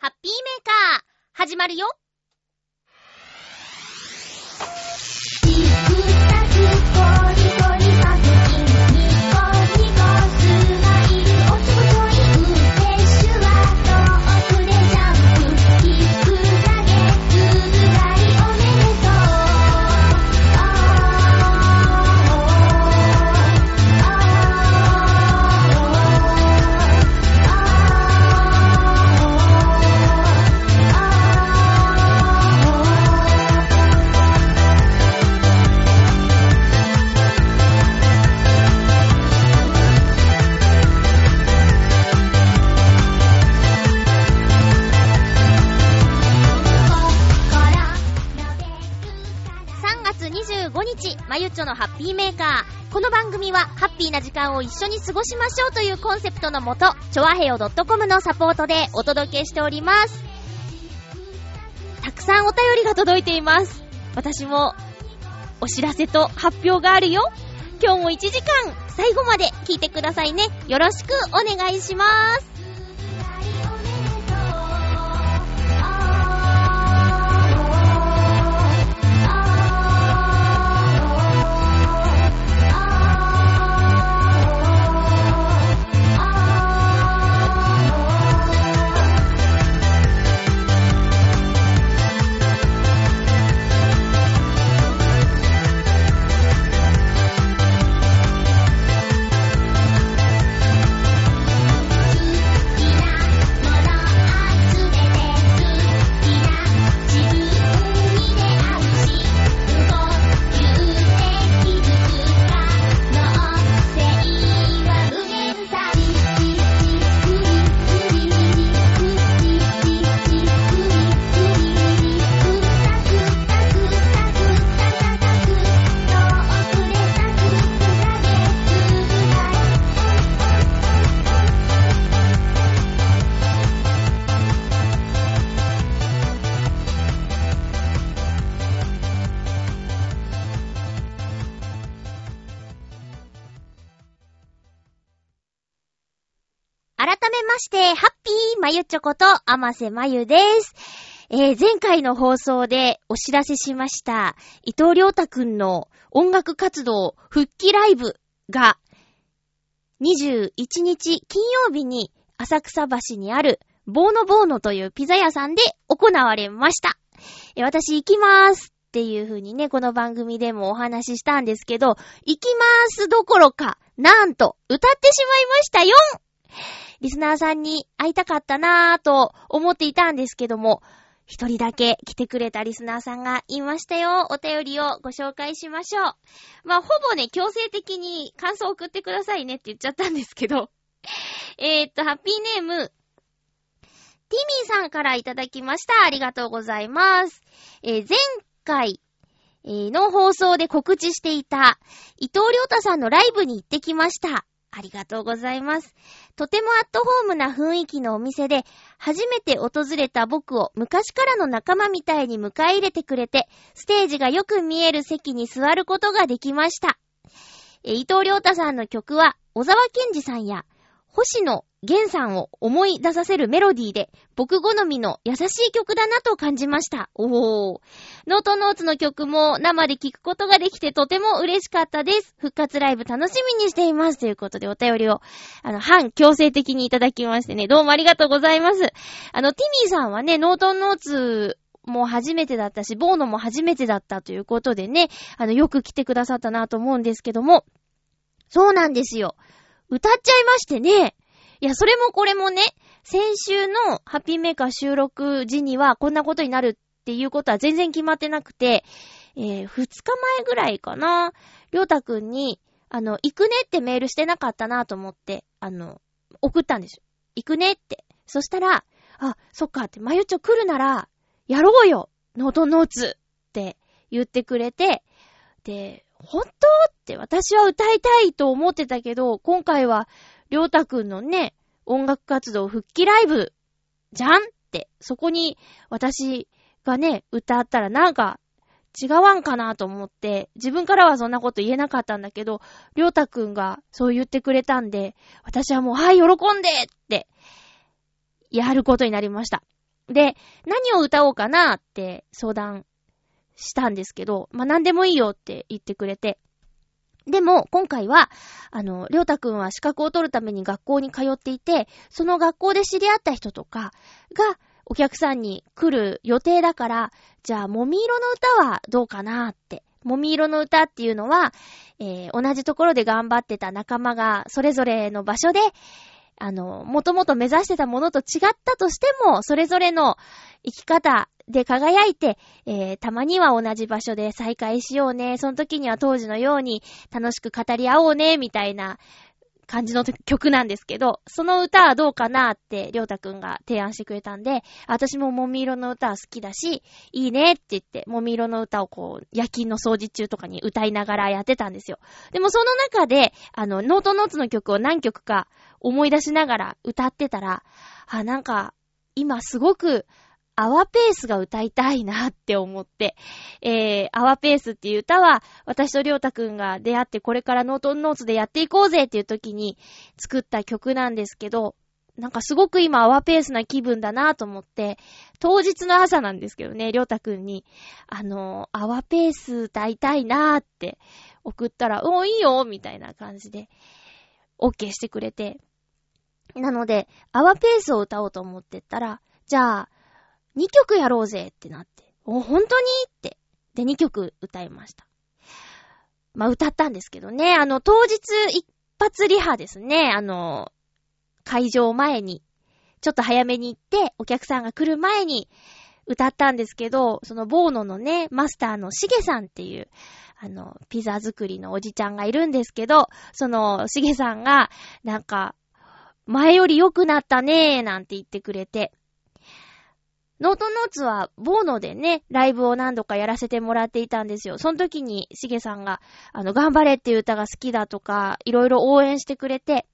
ハッピーメーカー、始まるよ。ゆちょのハッピーメーカー。この番組は、ハッピーな時間を一緒に過ごしましょうというコンセプトのもと、ちょわへよ .com のサポートでお届けしております。たくさんお便りが届いています。私も、お知らせと発表があるよ。今日も1時間、最後まで聞いてくださいね。よろしくお願いします。まゆちょこと、あませまゆです。えー、前回の放送でお知らせしました、伊藤良太くんの音楽活動復帰ライブが、21日金曜日に浅草橋にあるボーノボーノというピザ屋さんで行われました。えー私行きまーすっていう風にね、この番組でもお話ししたんですけど、行きまーすどころか、なんと、歌ってしまいましたよリスナーさんに会いたかったなぁと思っていたんですけども、一人だけ来てくれたリスナーさんがいましたよ。お便りをご紹介しましょう。まあ、ほぼね、強制的に感想を送ってくださいねって言っちゃったんですけど。えーっと、ハッピーネーム、ティミーさんからいただきました。ありがとうございます。えー前回、えーの放送で告知していた、伊藤良太さんのライブに行ってきました。ありがとうございます。とてもアットホームな雰囲気のお店で、初めて訪れた僕を昔からの仲間みたいに迎え入れてくれて、ステージがよく見える席に座ることができました。伊藤良太さんの曲は、小沢健二さんや、星野源さんを思い出させるメロディーで、僕好みの優しい曲だなと感じました。おー。ノートノーツの曲も生で聴くことができてとても嬉しかったです。復活ライブ楽しみにしています。ということでお便りを、あの、反強制的にいただきましてね、どうもありがとうございます。あの、ティミーさんはね、ノートノーツも初めてだったし、ボーノも初めてだったということでね、あの、よく来てくださったなと思うんですけども、そうなんですよ。歌っちゃいましてね。いや、それもこれもね、先週のハッピーメーカー収録時にはこんなことになるっていうことは全然決まってなくて、えー、二日前ぐらいかな、りょうたくんに、あの、行くねってメールしてなかったなと思って、あの、送ったんですよ。行くねって。そしたら、あ、そっかって、まゆちょ来るなら、やろうよノートノーツって言ってくれて、で、本当って私は歌いたいと思ってたけど、今回は、りょうたくんのね、音楽活動復帰ライブ、じゃんって、そこに私がね、歌ったらなんか違わんかなと思って、自分からはそんなこと言えなかったんだけど、りょうたくんがそう言ってくれたんで、私はもう、はい、喜んでって、やることになりました。で、何を歌おうかなって相談したんですけど、まあ、何でもいいよって言ってくれて。でも、今回は、あの、りょうたくんは資格を取るために学校に通っていて、その学校で知り合った人とかが、お客さんに来る予定だから、じゃあ、もみ色の歌はどうかなって。もみ色の歌っていうのは、えー、同じところで頑張ってた仲間が、それぞれの場所で、あの、もともと目指してたものと違ったとしても、それぞれの生き方で輝いて、えー、たまには同じ場所で再会しようね。その時には当時のように楽しく語り合おうね、みたいな感じの曲なんですけど、その歌はどうかなって、りょうたくんが提案してくれたんで、私ももみ色の歌は好きだし、いいねって言って、もみ色の歌をこう、夜勤の掃除中とかに歌いながらやってたんですよ。でもその中で、あの、ノートノーツの曲を何曲か思い出しながら歌ってたら、あ、なんか、今すごく、アワペースが歌いたいなって思って、えー、アワペースっていう歌は、私とりょうたくんが出会ってこれからノートンノーツでやっていこうぜっていう時に作った曲なんですけど、なんかすごく今アワペースな気分だなと思って、当日の朝なんですけどね、りょうたくんに、あのー、アワペース歌いたいなーって送ったら、おいいよみたいな感じで、OK してくれて。なので、アワペースを歌おうと思ってったら、じゃあ、2曲やろうぜってなって。お、本当にって。で、2曲歌いました。まあ、歌ったんですけどね。あの、当日一発リハですね。あの、会場前に、ちょっと早めに行って、お客さんが来る前に歌ったんですけど、そのボーノのね、マスターのしげさんっていう、あの、ピザ作りのおじちゃんがいるんですけど、その、しげさんが、なんか、前より良くなったねーなんて言ってくれて、ノートノーツは、ボーノでね、ライブを何度かやらせてもらっていたんですよ。その時に、しげさんが、あの、頑張れっていう歌が好きだとか、いろいろ応援してくれて、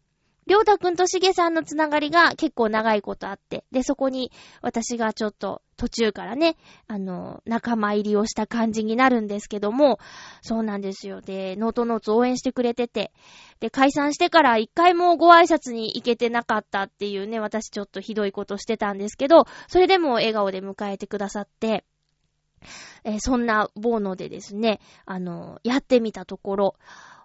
りょうたくんとしげさんのつながりが結構長いことあって、で、そこに私がちょっと途中からね、あの、仲間入りをした感じになるんですけども、そうなんですよ。で、ノートノーツ応援してくれてて、で、解散してから一回もご挨拶に行けてなかったっていうね、私ちょっとひどいことしてたんですけど、それでも笑顔で迎えてくださって、えー、そんなボーノでですね、あの、やってみたところ、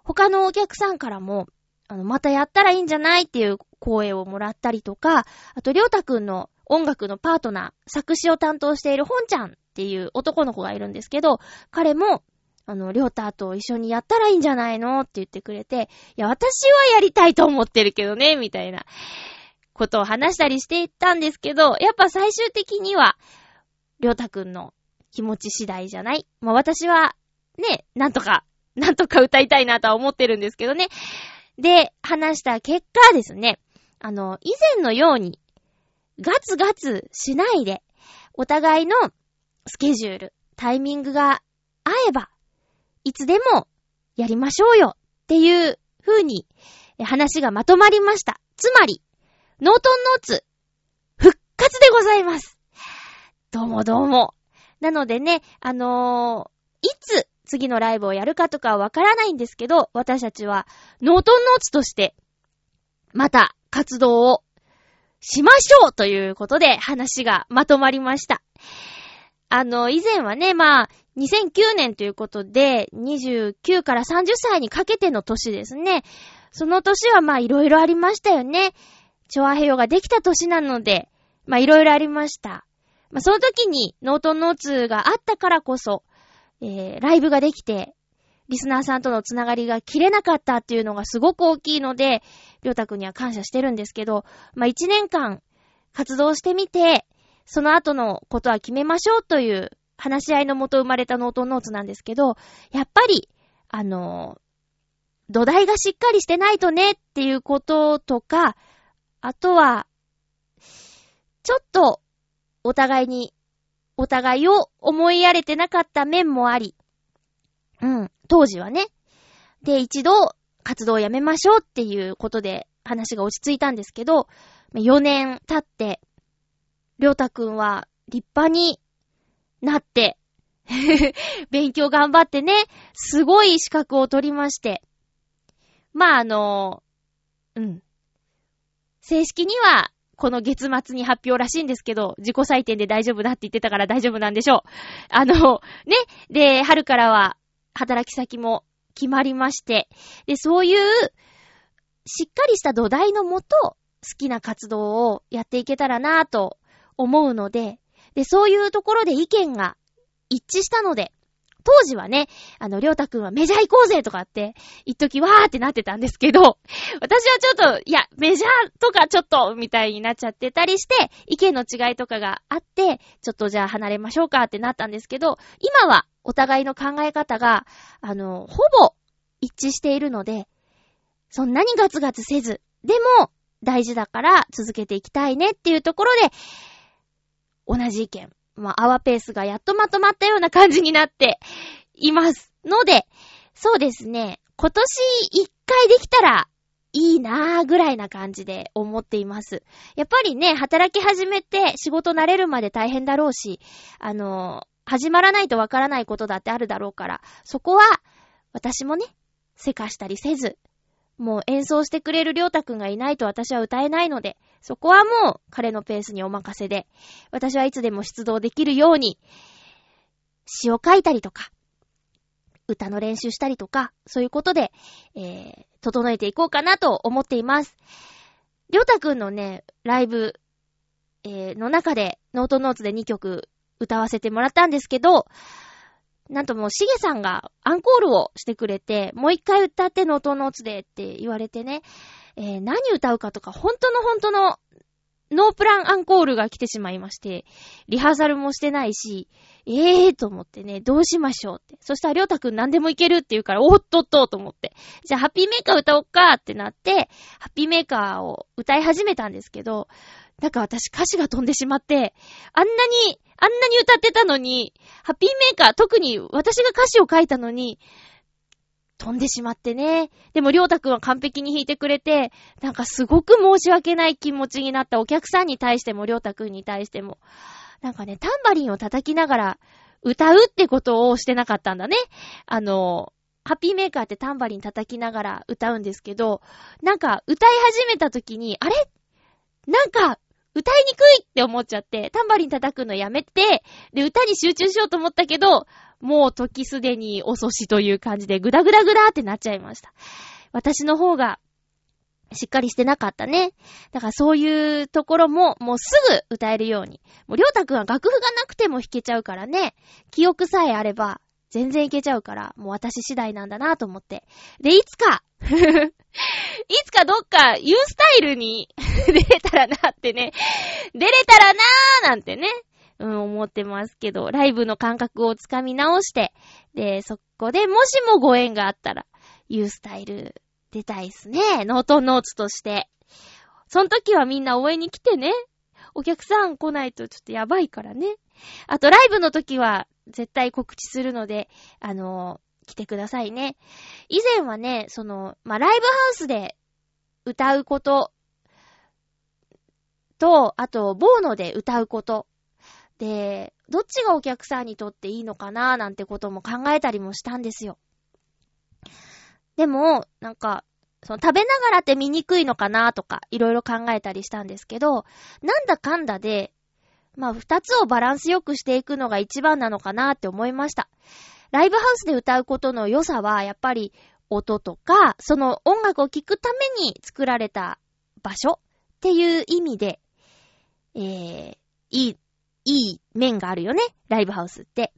他のお客さんからも、あの、またやったらいいんじゃないっていう声をもらったりとか、あと、りょうたくんの音楽のパートナー、作詞を担当している本ちゃんっていう男の子がいるんですけど、彼も、あの、りょうたと一緒にやったらいいんじゃないのって言ってくれて、いや、私はやりたいと思ってるけどね、みたいなことを話したりしていったんですけど、やっぱ最終的には、りょうたくんの気持ち次第じゃないまあ、私は、ね、なんとか、なんとか歌いたいなとは思ってるんですけどね。で、話した結果ですね、あの、以前のように、ガツガツしないで、お互いのスケジュール、タイミングが合えば、いつでもやりましょうよっていう風に話がまとまりました。つまり、ノートンノーツ、復活でございます。どうもどうも。なのでね、あのー、いつ次のライブをやるかとかはわからないんですけど、私たちはノートンノーツとして、また活動をしましょうということで話がまとまりました。あの、以前はね、まあ、2009年ということで、29から30歳にかけての年ですね。その年はまあ、いろいろありましたよね。チョアヘヨができた年なので、まあ、いろいろありました。まあ、その時にノートンノーツがあったからこそ、えー、ライブができて、リスナーさんとのつながりが切れなかったっていうのがすごく大きいので、りょうたくんには感謝してるんですけど、まあ、一年間活動してみて、その後のことは決めましょうという話し合いのもと生まれたノートノーツなんですけど、やっぱり、あの、土台がしっかりしてないとねっていうこととか、あとは、ちょっとお互いにお互いを思いやれてなかった面もあり、うん、当時はね。で、一度活動をやめましょうっていうことで話が落ち着いたんですけど、4年経って、りょうたくんは立派になって、勉強頑張ってね、すごい資格を取りまして。まあ、あの、うん。正式にはこの月末に発表らしいんですけど、自己採点で大丈夫だって言ってたから大丈夫なんでしょう。あの、ね。で、春からは働き先も決まりまして、で、そういう、しっかりした土台のもと、好きな活動をやっていけたらなぁと思うので、で、そういうところで意見が一致したので、当時はね、あの、りょうたくんはメジャー行こうぜとかって、一時わーってなってたんですけど、私はちょっと、いや、メジャーとかちょっと、みたいになっちゃってたりして、意見の違いとかがあって、ちょっとじゃあ離れましょうかってなったんですけど、今はお互いの考え方が、あの、ほぼ一致しているので、そんなにガツガツせず、でも、大事だから続けていきたいねっていうところで、同じ意見まあ、アワペースがやっとまとまったような感じになっていますので、そうですね、今年一回できたらいいなぁぐらいな感じで思っています。やっぱりね、働き始めて仕事慣れるまで大変だろうし、あのー、始まらないとわからないことだってあるだろうから、そこは私もね、せかしたりせず、もう演奏してくれるりょうたくんがいないと私は歌えないので、そこはもう彼のペースにお任せで、私はいつでも出動できるように、詩を書いたりとか、歌の練習したりとか、そういうことで、えー、整えていこうかなと思っています。りょうたくんのね、ライブ、えー、の中で、ノートノーツで2曲歌わせてもらったんですけど、なんともう、しげさんがアンコールをしてくれて、もう一回歌ってノートノーツでって言われてね、えー、何歌うかとか、本当の本当のノープランアンコールが来てしまいまして、リハーサルもしてないし、ええーと思ってね、どうしましょうって。そしたらりょうたくん何でもいけるって言うから、おっとっとと思って。じゃあ、ハッピーメーカー歌おっかってなって、ハッピーメーカーを歌い始めたんですけど、なんか私歌詞が飛んでしまって、あんなにあんなに歌ってたのに、ハッピーメーカー、特に私が歌詞を書いたのに、飛んでしまってね。でも、りょうたくんは完璧に弾いてくれて、なんかすごく申し訳ない気持ちになったお客さんに対しても、りょうたくんに対しても。なんかね、タンバリンを叩きながら歌うってことをしてなかったんだね。あの、ハッピーメーカーってタンバリン叩きながら歌うんですけど、なんか歌い始めた時に、あれ？なんか歌いにくいって思っちゃって、タンバリン叩くのやめて、で、歌に集中しようと思ったけど、もう時すでに遅しという感じで、ぐだぐだぐだってなっちゃいました。私の方が、しっかりしてなかったね。だからそういうところも、もうすぐ歌えるように。もうりょうたくんは楽譜がなくても弾けちゃうからね。記憶さえあれば、全然いけちゃうから、もう私次第なんだなと思って。で、いつか いつかどっか、ユースタイルに 出れたらなってね。出れたらなーなんてね。うん、思ってますけど、ライブの感覚をつかみ直して、で、そこでもしもご縁があったら、ユースタイル出たいっすね。ノートノーツとして。その時はみんな応援に来てね。お客さん来ないとちょっとやばいからね。あとライブの時は絶対告知するので、あの来てくださいね。以前はね、その、まあ、ライブハウスで歌うことと、あと、ボーノで歌うこと。で、どっちがお客さんにとっていいのかななんてことも考えたりもしたんですよ。でも、なんか、その食べながらって見にくいのかなとか、いろいろ考えたりしたんですけど、なんだかんだで、まあ、二つをバランスよくしていくのが一番なのかなって思いました。ライブハウスで歌うことの良さは、やっぱり音とか、その音楽を聴くために作られた場所っていう意味で、えー、いい、いい面があるよね。ライブハウスって。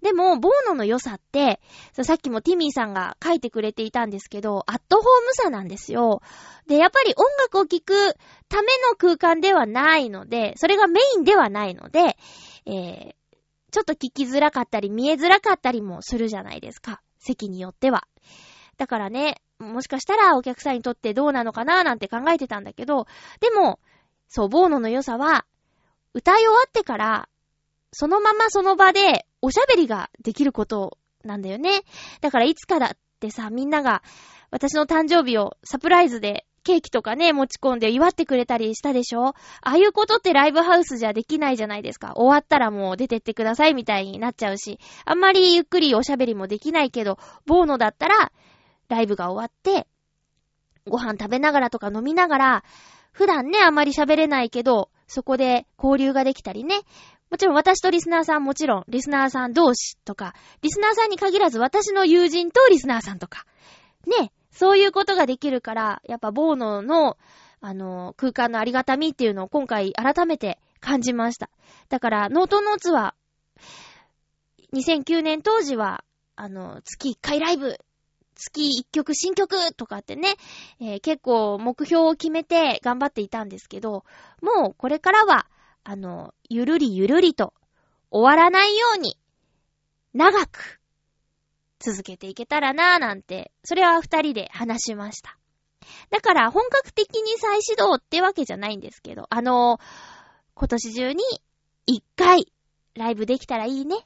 でも、ボーノの良さって、さっきもティミーさんが書いてくれていたんですけど、アットホームさなんですよ。で、やっぱり音楽を聴くための空間ではないので、それがメインではないので、えー、ちょっと聞きづらかったり見えづらかったりもするじゃないですか。席によっては。だからね、もしかしたらお客さんにとってどうなのかななんて考えてたんだけど、でも、そう、ボーノの良さは、歌い終わってから、そのままその場でおしゃべりができることなんだよね。だからいつかだってさ、みんなが私の誕生日をサプライズでケーキとかね、持ち込んで祝ってくれたりしたでしょ？ああいうことってライブハウスじゃできないじゃないですか。終わったらもう出てってくださいみたいになっちゃうし、あんまりゆっくりおしゃべりもできないけど、ボーノだったら、ライブが終わって、ご飯食べながらとか飲みながら、普段ね、あまり喋れないけど、そこで交流ができたりね。もちろん私とリスナーさんもちろん、リスナーさん同士とか、リスナーさんに限らず私の友人とリスナーさんとか、ね、そういうことができるから、やっぱボーノの、あの、空間のありがたみっていうのを今回改めて感じました。だから、ノートノーツは、2009年当時は、あの、月1回ライブ、月1曲新曲とかってね、えー、結構目標を決めて頑張っていたんですけど、もうこれからは、あの、ゆるりゆるりと終わらないように、長く続けていけたらなぁなんて、それは二人で話しました。だから本格的に再始動ってわけじゃないんですけど、あの、今年中に一回ライブできたらいいね。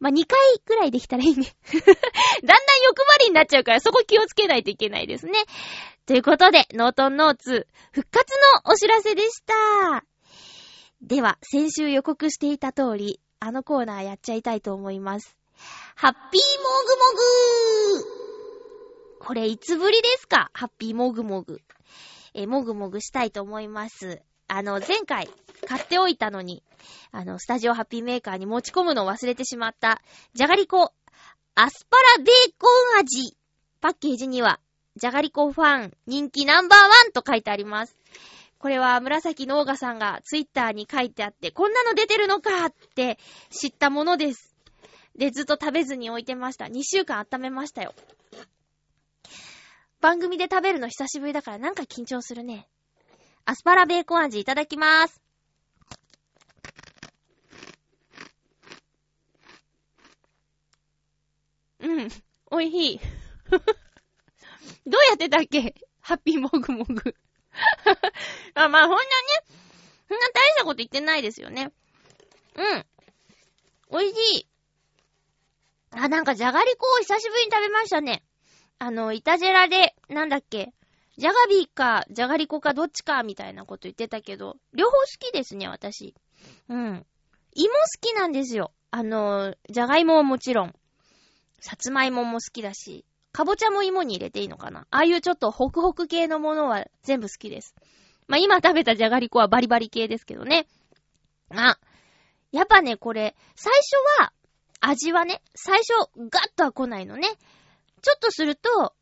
まあ、2回くらいできたらいいね。だんだん欲張りになっちゃうからそこ気をつけないといけないですね。ということで、ノートンノーツ復活のお知らせでした。では、先週予告していた通り、あのコーナーやっちゃいたいと思います。ハッピーモグモグこれいつぶりですか？ハッピーモグモグ。え、もぐもぐしたいと思います。あの、前回買っておいたのに、あの、スタジオハッピーメーカーに持ち込むのを忘れてしまった、じゃがりこ、アスパラベーコン味。パッケージには、じゃがりこファン人気ナンバーワンと書いてあります。これは紫のオーガさんがツイッターに書いてあって、こんなの出てるのかって知ったものです。で、ずっと食べずに置いてました。2週間温めましたよ。番組で食べるの久しぶりだからなんか緊張するね。アスパラベーコン味いただきまーす。うん。おいしい。どうやってたっけ？ハッピーモグモグあ、まあ、ほんなね、そんな大したこと言ってないですよね。うん。おいしい。あ、なんかじゃがりこを久しぶりに食べましたね。あの、イタジェラで、なんだっけ、ジャガビーか、じゃがりこかどっちか、みたいなこと言ってたけど、両方好きですね、私。うん。芋好きなんですよ。あの、じゃがいもももちろん。さつまいもも好きだし、かぼちゃも芋に入れていいのかなああいうちょっとホクホク系のものは全部好きです。まあ、今食べたじゃがりこはバリバリ系ですけどね。あ、やっぱね、これ、最初は、味はね、最初、ガッとは来ないのね。ちょっとすると、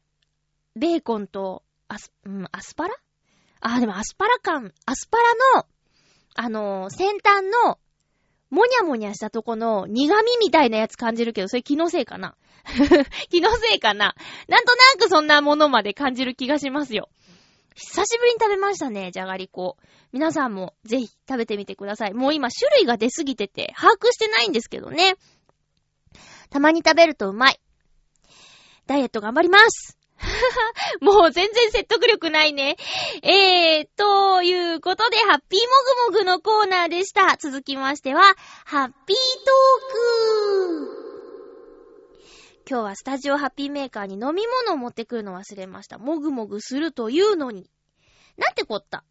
ベーコンとアス、うん、アスパラ？あ、でもアスパラ感、アスパラの、あのー、先端の、もにゃもにゃしたとこの苦味みたいなやつ感じるけど、それ気のせいかな？気のせいかな？なんとなくそんなものまで感じる気がしますよ。久しぶりに食べましたね、じゃがりこ。皆さんもぜひ食べてみてください。もう今種類が出すぎてて、把握してないんですけどね。たまに食べるとうまい。ダイエット頑張ります もう全然説得力ないね。えー、ということで、ハッピーもぐもぐのコーナーでした。続きましては、ハッピートーク今日はスタジオハッピーメーカーに飲み物を持ってくるの忘れました。もぐもぐするというのに。なんてこった？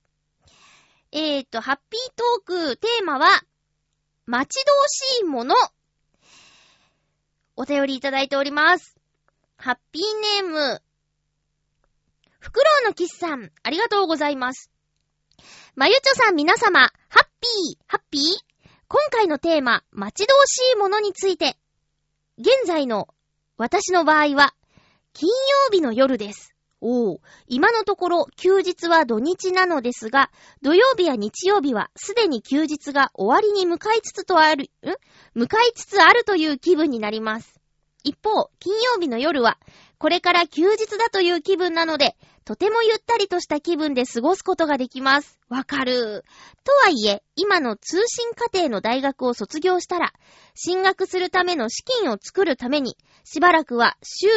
えーと、ハッピートークテーマは、待ち遠しいもの。お便りいただいております。ハッピーネーム、フクロウのキスさん、ありがとうございます。まゆちょさん皆様、ハッピー、ハッピー？今回のテーマ、待ち遠しいものについて。現在の私の場合は、金曜日の夜です。おお、今のところ休日は土日なのですが、土曜日や日曜日はすでに休日が終わりに向かいつつとある、ん？向かいつつあるという気分になります。一方、金曜日の夜は、これから休日だという気分なので、とてもゆったりとした気分で過ごすことができます。わかる。とはいえ、今の通信課程の大学を卒業したら、進学するための資金を作るために、しばらくは週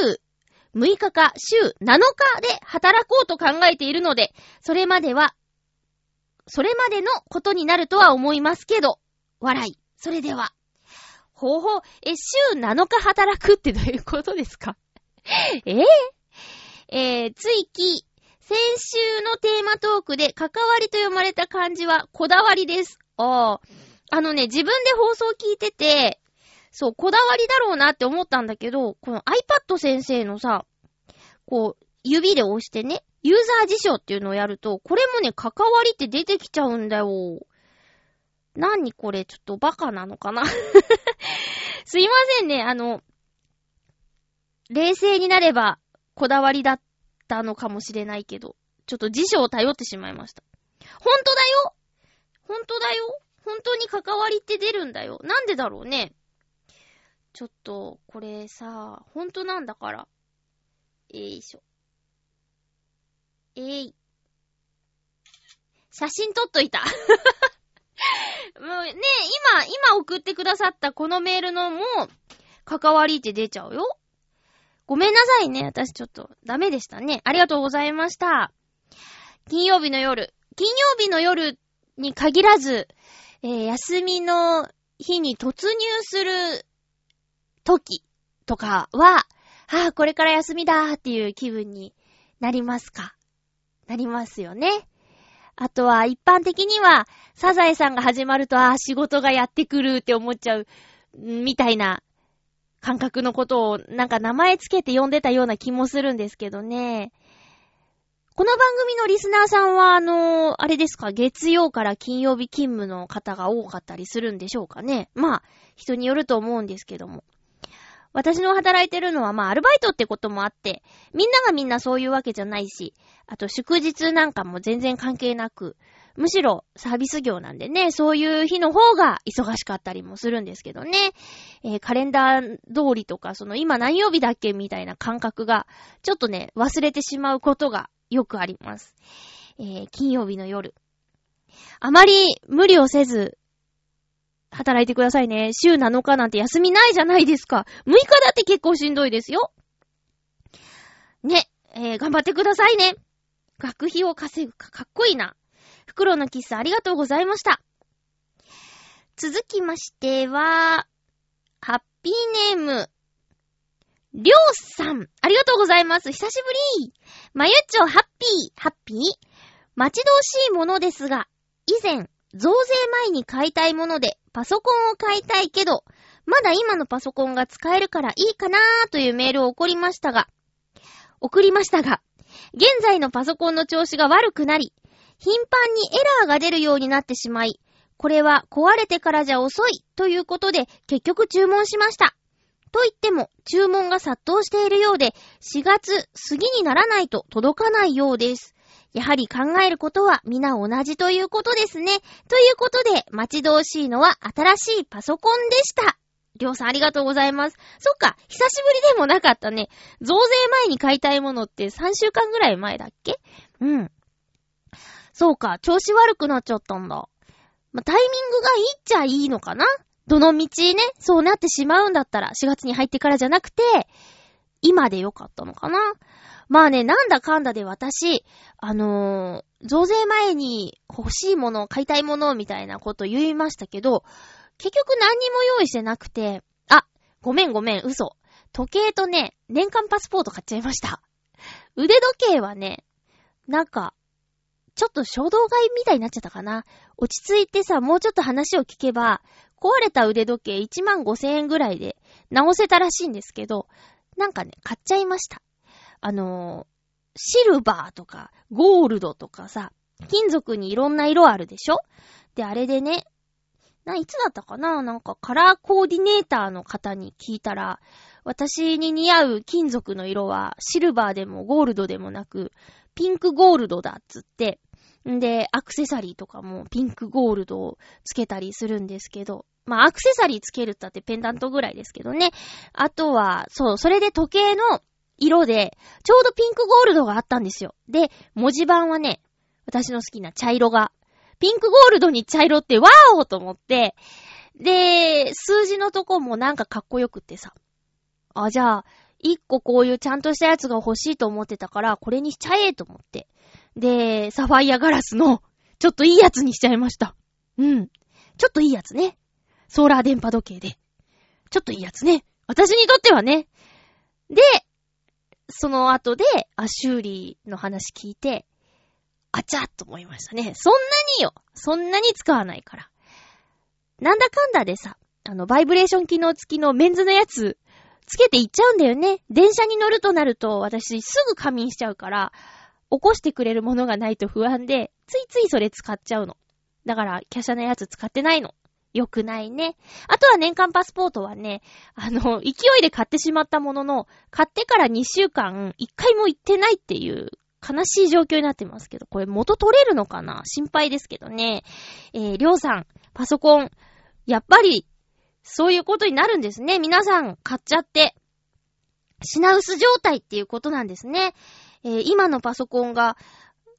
6日か週7日で働こうと考えているので、それまでは、それまでのことになるとは思いますけど、笑い。それでは。ほうほう、え、週7日働くってどういうことですか？えー、えー、追記。先週のテーマトークで関わりと読まれた漢字はこだわりです。ああ。あのね、自分で放送聞いてて、そう、こだわりだろうなって思ったんだけど、この iPad 先生のさ、こう、指で押してね、ユーザー辞書っていうのをやると、これもね、関わりって出てきちゃうんだよ。何これ、ちょっとバカなのかな すいませんね、あの、冷静になればこだわりだったのかもしれないけど、ちょっと辞書を頼ってしまいました。ほんとだよほんとだよ本当に関わりって出るんだよ。なんでだろうね？ちょっと、これさ、ほんとなんだから。えいしょ。えい。写真撮っといた。もうね、今、今送ってくださったこのメールのも、関わりって出ちゃうよ。ごめんなさいね。私ちょっとダメでしたね。ありがとうございました。金曜日の夜。金曜日の夜に限らず、えー、休みの日に突入する時とかは、ああ、これから休みだーっていう気分になりますか？なりますよね。あとは一般的には、サザエさんが始まると、ああ、仕事がやってくるって思っちゃう、みたいな感覚のことをなんか名前つけて呼んでたような気もするんですけどね。この番組のリスナーさんは、あのー、あれですか、月曜から金曜日勤務の方が多かったりするんでしょうかね。まあ、人によると思うんですけども。私の働いてるのは、まあ、アルバイトってこともあって、みんながみんなそういうわけじゃないし、あと祝日なんかも全然関係なく、むしろサービス業なんでね、そういう日の方が忙しかったりもするんですけどね。えー、カレンダー通りとか、その今何曜日だっけみたいな感覚が、ちょっとね、忘れてしまうことがよくあります。えー、金曜日の夜。あまり無理をせず、働いてくださいね。週7日なんて休みないじゃないですか。6日だって結構しんどいですよ。ね、えー、頑張ってくださいね。学費を稼ぐかかっこいいな。袋のキスありがとうございました。続きましては、ハッピーネーム、りょうさん、ありがとうございます。久しぶり。まゆっちょ、ハッピー、ハッピー待ち遠しいものですが、以前、増税前に買いたいもので、パソコンを買いたいけど、まだ今のパソコンが使えるからいいかなーというメールを送りましたが、送りましたが、現在のパソコンの調子が悪くなり、頻繁にエラーが出るようになってしまい、これは壊れてからじゃ遅いということで結局注文しました。と言っても注文が殺到しているようで4月過ぎにならないと届かないようです。やはり考えることは皆同じということですね。ということで待ち遠しいのは新しいパソコンでした。りょうさんありがとうございます。そっか、久しぶりでもなかったね。増税前に買いたいものって3週間ぐらい前だっけ？うん。そうか、調子悪くなっちゃったんだ。まあ、タイミングがいいっちゃいいのかな？どの道ね、そうなってしまうんだったら、4月に入ってからじゃなくて、今でよかったのかな？まあね、なんだかんだで私、あのー、増税前に欲しいもの、買いたいものみたいなこと言いましたけど、結局何にも用意してなくて、あ、ごめんごめん、嘘。時計とね、年間パスポート買っちゃいました。腕時計はね、なんか、ちょっと衝動買いみたいになっちゃったかな。落ち着いてさ、もうちょっと話を聞けば、壊れた腕時計1万5千円ぐらいで直せたらしいんですけど、なんかね、買っちゃいました。あのー、シルバーとか、ゴールドとかさ、金属にいろんな色あるでしょ？で、あれでね、な、いつだったかな？なんかカラーコーディネーターの方に聞いたら、私に似合う金属の色はシルバーでもゴールドでもなく、ピンクゴールドだっつって、んで、アクセサリーとかもピンクゴールドをつけたりするんですけど、まあ、アクセサリーつけるったってペンダントぐらいですけどね。あとは、そう、それで時計の色で、ちょうどピンクゴールドがあったんですよ。で、文字盤はね、私の好きな茶色が、ピンクゴールドに茶色ってワーオと思って、で、数字のとこもなんかかっこよくってさ。あ、じゃあ、一個こういうちゃんとしたやつが欲しいと思ってたから、これにしちゃえと思って。で、サファイアガラスの、ちょっといいやつにしちゃいました。うん。ちょっといいやつね。ソーラー電波時計で。ちょっといいやつね。私にとってはね。で、その後で、あ、修理の話聞いて、あちゃっと思いましたね。そんなによ。そんなに使わないから。なんだかんだでさ、あの、バイブレーション機能付きのメンズのやつ、つけていっちゃうんだよね。電車に乗るとなると、私すぐ仮眠しちゃうから、起こしてくれるものがないと不安で、ついついそれ使っちゃうの。だから、華奢なやつ使ってないの。よくないね。あとは年間パスポートはね、あの、勢いで買ってしまったものの、買ってから2週間、1回も行ってないっていう悲しい状況になってますけど、これ元取れるのかな？心配ですけどね。えー、りょうさん、パソコン、やっぱり、そういうことになるんですね。皆さん、買っちゃって、品薄状態っていうことなんですね。えー、今のパソコンが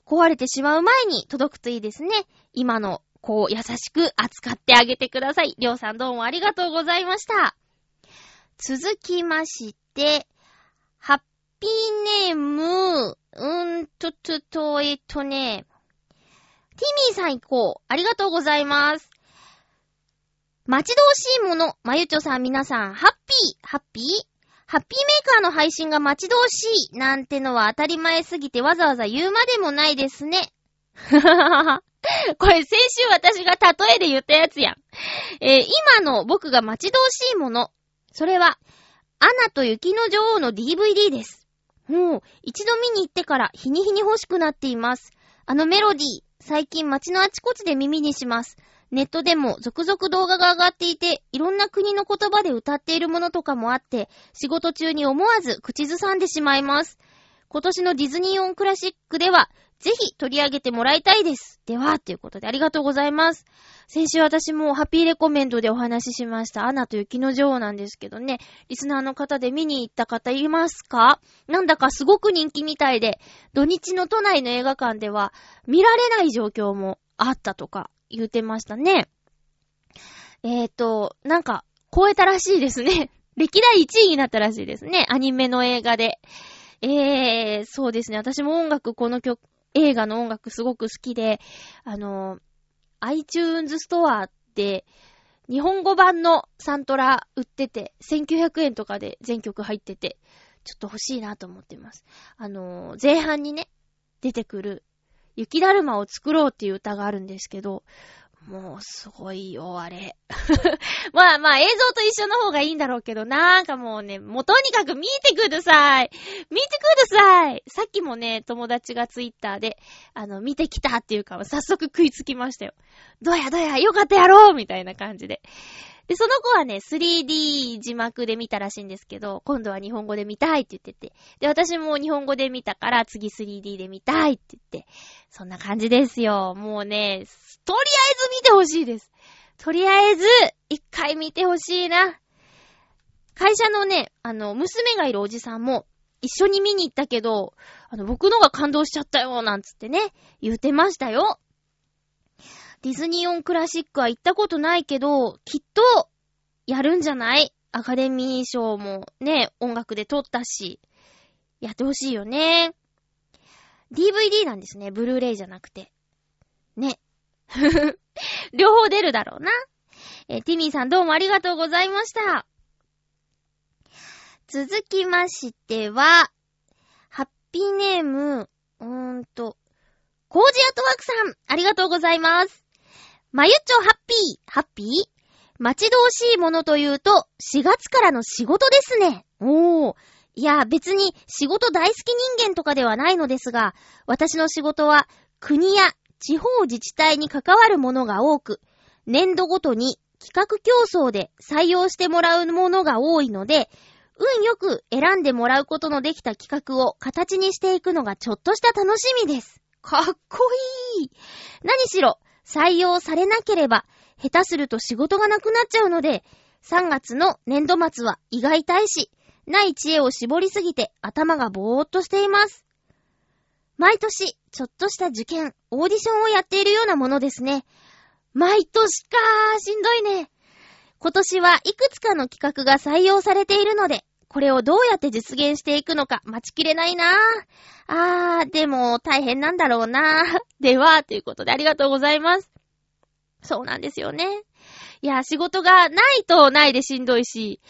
壊れてしまう前に届くといいですね。今のこう、優しく扱ってあげてください。りょうさんどうもありがとうございました。続きまして、ハッピーネーム、うんととと、えっとね、ティミーさん行こう。ありがとうございます。待ち遠しいもの、まゆちょさん皆さん、ハッピー、ハッピー？ハッピーメーカーの配信が待ち遠しいなんてのは当たり前すぎてわざわざ言うまでもないですね。はははは。これ先週私が例えで言ったやつやん。えー、今の僕が待ち遠しいもの。それは、アナと雪の女王の DVD です。もう、一度見に行ってから日に日に欲しくなっています。あのメロディー、最近街のあちこちで耳にします。ネットでも続々動画が上がっていて、いろんな国の言葉で歌っているものとかもあって、仕事中に思わず口ずさんでしまいます。今年のディズニーオンクラシックでは、ぜひ取り上げてもらいたいです。では、ということでありがとうございます。先週私もハッピーレコメンドでお話ししましたアナと雪の女王なんですけどね、リスナーの方で見に行った方いますか？なんだかすごく人気みたいで、土日の都内の映画館では見られない状況もあったとか言うてましたね。えーと、なんか超えたらしいですね。歴代1位になったらしいですね。アニメの映画で。えー、そうですね。私も音楽、この曲、映画の音楽すごく好きで、あの、iTunes ストアで、日本語版のサントラ売ってて、1900円とかで全曲入ってて、ちょっと欲しいなと思ってます。あの、前半にね、出てくる、雪だるまを作ろうっていう歌があるんですけど、もうすごいよ、あれ。まあまあ映像と一緒の方がいいんだろうけど、なんかもうね、もうとにかく見てください見てくださいさっきもね、友達がツイッターで、あの、見てきたっていうか、早速食いつきましたよ。どうやどうや、よかったやろうみたいな感じで。で、その子はね、3D 字幕で見たらしいんですけど、今度は日本語で見たいって言ってて。で、私も日本語で見たから次 3D で見たいって言って。そんな感じですよ。もうね、とりあえず見てほしいです。とりあえず、一回見てほしいな。会社のね、あの、娘がいるおじさんも、一緒に見に行ったけど、あの、僕のが感動しちゃったよ、なんつってね、言うてましたよ。ディズニーオンクラシックは行ったことないけど、きっと、やるんじゃない？アカデミー賞もね、音楽で撮ったし、やってほしいよね。DVD なんですね、ブルーレイじゃなくて。ね。両方出るだろうな。えティミーさんどうもありがとうございました。続きましては、ハッピーネーム、うーんと、コージアトワークさん、ありがとうございます。まゆっちょハッピー、ハッピー？待ち遠しいものというと、4月からの仕事ですね。おー。いや、別に仕事大好き人間とかではないのですが、私の仕事は国や地方自治体に関わるものが多く、年度ごとに企画競争で採用してもらうものが多いので、運よく選んでもらうことのできた企画を形にしていくのがちょっとした楽しみです。かっこいい何しろ、採用されなければ、下手すると仕事がなくなっちゃうので、3月の年度末は意外大使、ない知恵を絞りすぎて頭がぼーっとしています。毎年、ちょっとした受験、オーディションをやっているようなものですね。毎年かー、しんどいね。今年はいくつかの企画が採用されているので、これをどうやって実現していくのか待ちきれないなぁ。あー、でも大変なんだろうなぁ。では、ということでありがとうございます。そうなんですよね。いや、仕事がないとないでしんどいし、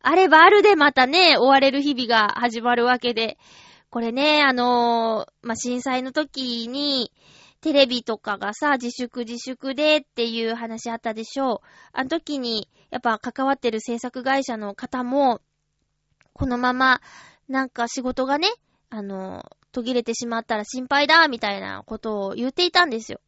あればあるでまたね、追われる日々が始まるわけで、これね、あのー、まあ、震災の時に、テレビとかがさ、自粛自粛でっていう話あったでしょう。あの時に、やっぱ関わってる制作会社の方も、このまま、なんか仕事がね、あの、途切れてしまったら心配だ、みたいなことを言っていたんですよ。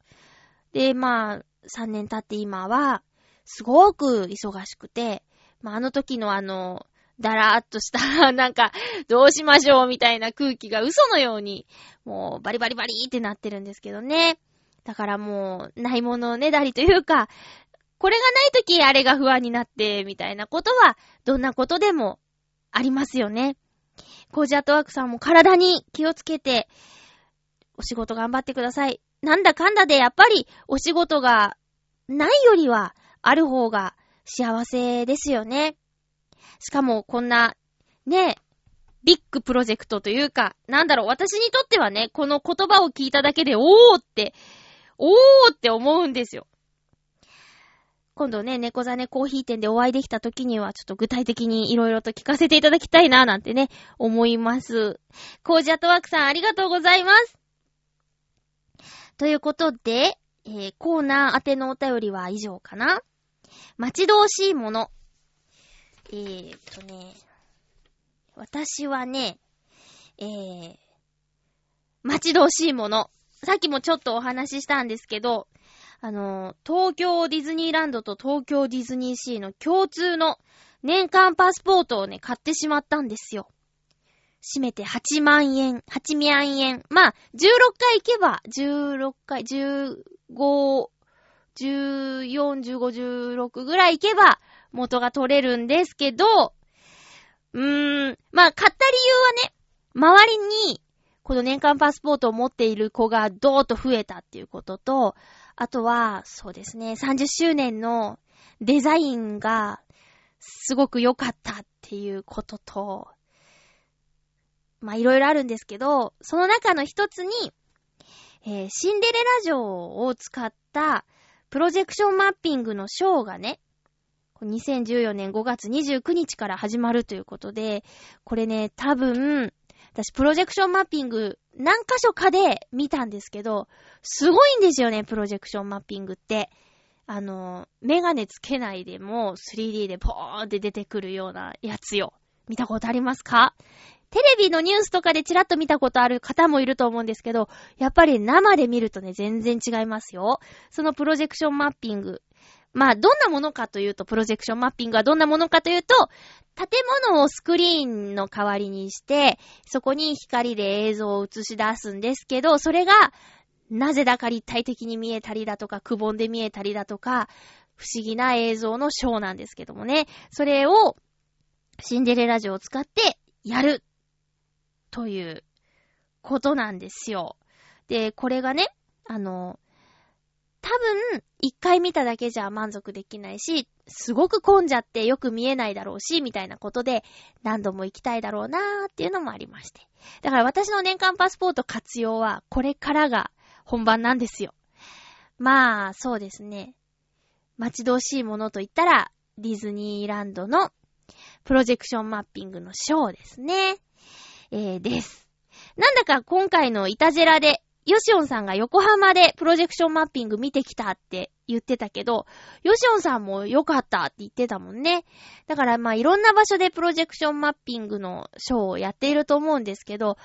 で、まあ、3年経って今は、すごく忙しくて、まあ、あの時のあの、だらーっとした なんか、どうしましょうみたいな空気が嘘のように、もうバリバリバリーってなってるんですけどね。だからもう、ないものをねだりというか、これがない時あれが不安になって、みたいなことは、どんなことでもありますよね。コージアットワークさんも体に気をつけて、お仕事頑張ってください。なんだかんだでやっぱりお仕事がないよりはある方が幸せですよね。しかもこんな、ね、ビッグプロジェクトというか、なんだろう、私にとってはね、この言葉を聞いただけで、おーって、おーって思うんですよ。今度ね、猫ザネコーヒー店でお会いできた時には、ちょっと具体的に色々と聞かせていただきたいな、なんてね、思います。コージアトワークさん、ありがとうございます。ということで、えー、コーナー宛てのお便りは以上かな待ち遠しいもの。えー、っとね、私はね、えー、待ち遠しいもの。さっきもちょっとお話ししたんですけど、あの、東京ディズニーランドと東京ディズニーシーの共通の年間パスポートをね、買ってしまったんですよ。締めて8万円、8万円。まあ、16回行けば、16回、15、14、15、16ぐらい行けば元が取れるんですけど、うーん、まあ、買った理由はね、周りに、この年間パスポートを持っている子がどーっと増えたっていうことと、あとは、そうですね、30周年のデザインがすごく良かったっていうことと、まあいろいろあるんですけど、その中の一つに、えー、シンデレラ城を使ったプロジェクションマッピングのショーがね、2014年5月29日から始まるということで、これね、多分、私プロジェクションマッピング何箇所かで見たんですけど、すごいんですよね、プロジェクションマッピングって。あの、メガネつけないでも 3D でポーンって出てくるようなやつよ。見たことありますか？テレビのニュースとかでチラッと見たことある方もいると思うんですけど、やっぱり生で見るとね、全然違いますよ。そのプロジェクションマッピング。まあ、どんなものかというと、プロジェクションマッピングはどんなものかというと、建物をスクリーンの代わりにして、そこに光で映像を映し出すんですけど、それが、なぜだか立体的に見えたりだとか、くぼんで見えたりだとか、不思議な映像のショーなんですけどもね。それを、シンデレラ城を使ってやるということなんですよ。で、これがね、あの、多分、一回見ただけじゃ満足できないし、すごく混んじゃってよく見えないだろうし、みたいなことで何度も行きたいだろうなーっていうのもありまして。だから私の年間パスポート活用はこれからが本番なんですよ。まあ、そうですね。待ち遠しいものと言ったら、ディズニーランドのプロジェクションマッピングのショーですね。えー、です。なんだか今回のイタジェラで、ヨシオンさんが横浜でプロジェクションマッピング見てきたって言ってたけど、ヨシオンさんも良かったって言ってたもんね。だからまあいろんな場所でプロジェクションマッピングのショーをやっていると思うんですけど、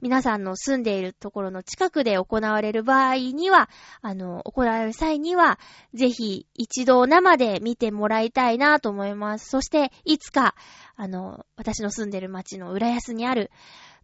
皆さんの住んでいるところの近くで行われる場合には、あの、行われる際には、ぜひ一度生で見てもらいたいなと思います。そして、いつか、あの、私の住んでる町の浦安にある、